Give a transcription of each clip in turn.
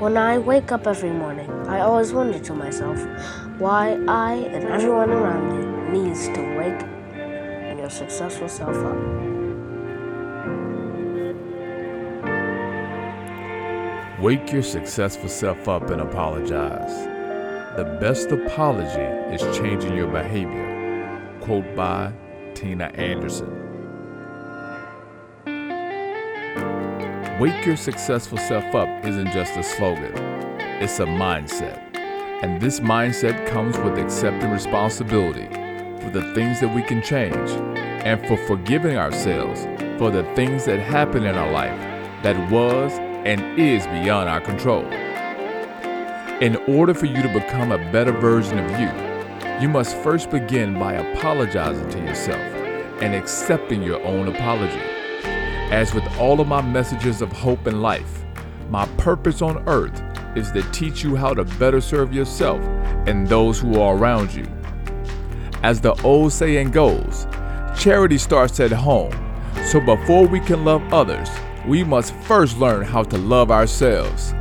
When I wake up every morning, I always wonder to myself why I and everyone around me needs to wake your successful self up. Wake your successful self up and apologize. The best apology is changing your behavior. Quote by Tina Anderson. Wake your successful self up isn't just a slogan, it's a mindset. And this mindset comes with accepting responsibility for the things that we can change and for forgiving ourselves for the things that happen in our life that was and is beyond our control. In order for you to become a better version of you, you must first begin by apologizing to yourself and accepting your own apology. As with all of my messages of hope and life, my purpose on earth is to teach you how to better serve yourself and those who are around you. As the old saying goes, charity starts at home. So before we can love others, we must first learn how to love ourselves.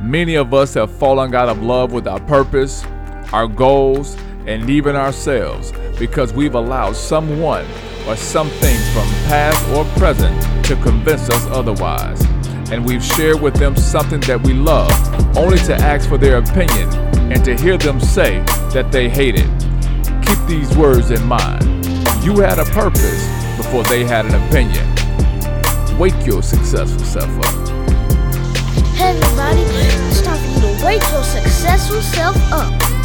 Many of us have fallen out of love with our purpose, our goals, and even ourselves because we've allowed someone or something from past or present to convince us otherwise. And we've shared with them something that we love, only to ask for their opinion and to hear them say that they hate it. Keep these words in mind. You had a purpose before they had an opinion. Wake your successful self up. Hey everybody, it's time for you to wake your successful self up.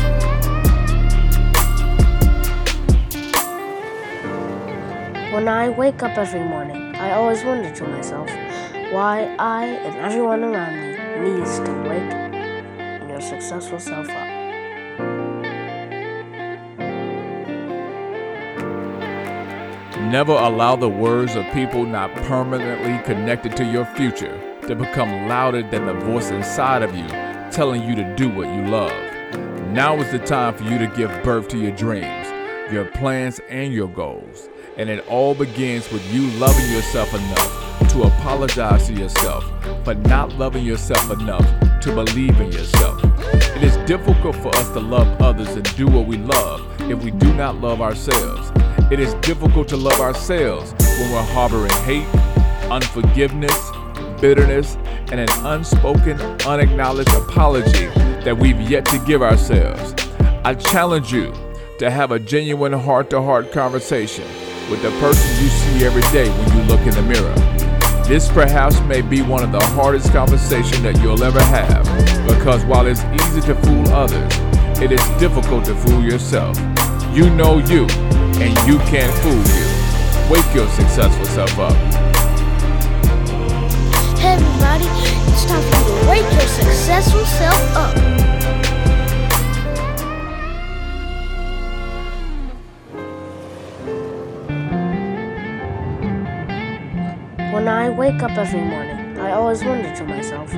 When I wake up every morning, I always wonder to myself why I and everyone around me needs to wake your successful self up. Never allow the words of people not permanently connected to your future to become louder than the voice inside of you telling you to do what you love. Now is the time for you to give birth to your dreams, your plans, and your goals. And it all begins with you loving yourself enough to apologize to yourself for not loving yourself enough to believe in yourself. It is difficult for us to love others and do what we love if we do not love ourselves. It is difficult to love ourselves when we're harboring hate, unforgiveness, bitterness, and an unspoken, unacknowledged apology that we've yet to give ourselves. I challenge you to have a genuine heart to heart conversation with the person you see every day when you look in the mirror. This perhaps may be one of the hardest conversations that you'll ever have because while it's easy to fool others, it is difficult to fool yourself. You know you, and you can't fool you. Wake your successful self up. Hey everybody, it's time for you to wake your successful self up. When I wake up every morning, I always wonder to myself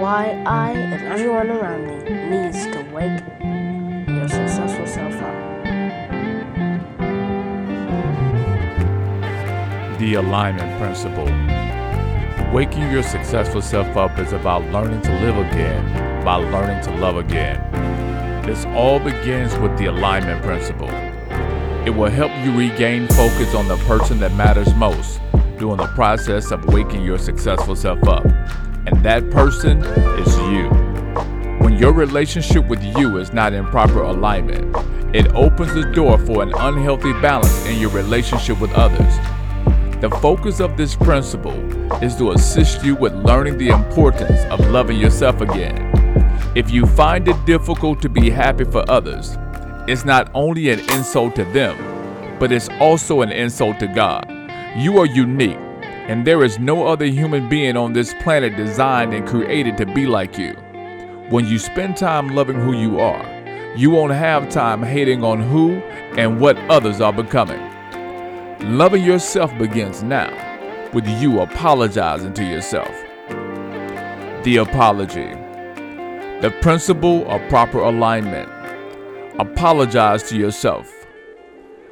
why I and everyone around me needs to wake your successful self up. The alignment principle. Waking your successful self up is about learning to live again by learning to love again. This all begins with the alignment principle. It will help you regain focus on the person that matters most during the process of waking your successful self up. And that person is you. When your relationship with you is not in proper alignment, it opens the door for an unhealthy balance in your relationship with others. The focus of this principle is to assist you with learning the importance of loving yourself again. If you find it difficult to be happy for others, it's not only an insult to them, but it's also an insult to God. You are unique, and there is no other human being on this planet designed and created to be like you. When you spend time loving who you are, you won't have time hating on who and what others are becoming. Loving yourself begins now with you apologizing to yourself. The apology. The principle of proper alignment. Apologize to yourself.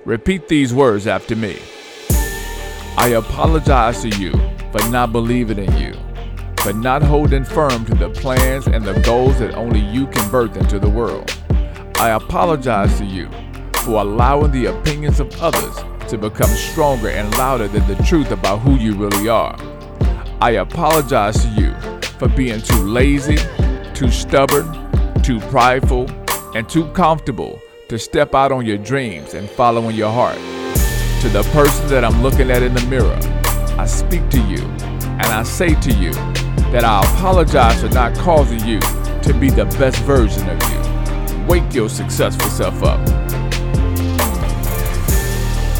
Repeat these words after me. I apologize to you for not believing in you, for not holding firm to the plans and the goals that only you can birth into the world. I apologize to you for allowing the opinions of others to become stronger and louder than the truth about who you really are. I apologize to you for being too lazy, too stubborn, too prideful, and too comfortable to step out on your dreams and follow in your heart. To the person that I'm looking at in the mirror, I speak to you and I say to you that I apologize for not causing you to be the best version of you. Wake your successful self up.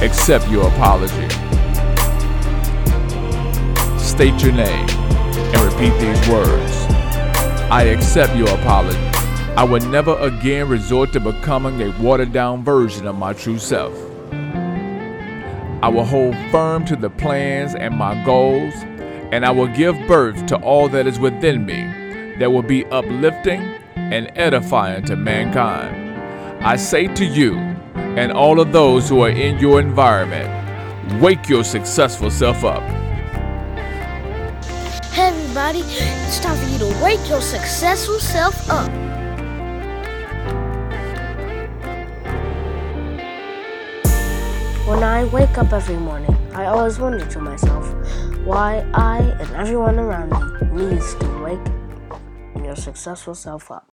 Accept your apology. State your name and repeat these words. I accept your apology. I will never again resort to becoming a watered down version of my true self. I will hold firm to the plans and my goals, and I will give birth to all that is within me that will be uplifting and edifying to mankind. I say to you and all of those who are in your environment, wake your successful self up. Hey everybody, it's time for you to wake your successful self up. When I wake up every morning, I always wonder to myself why I and everyone around me needs to wake your successful self up.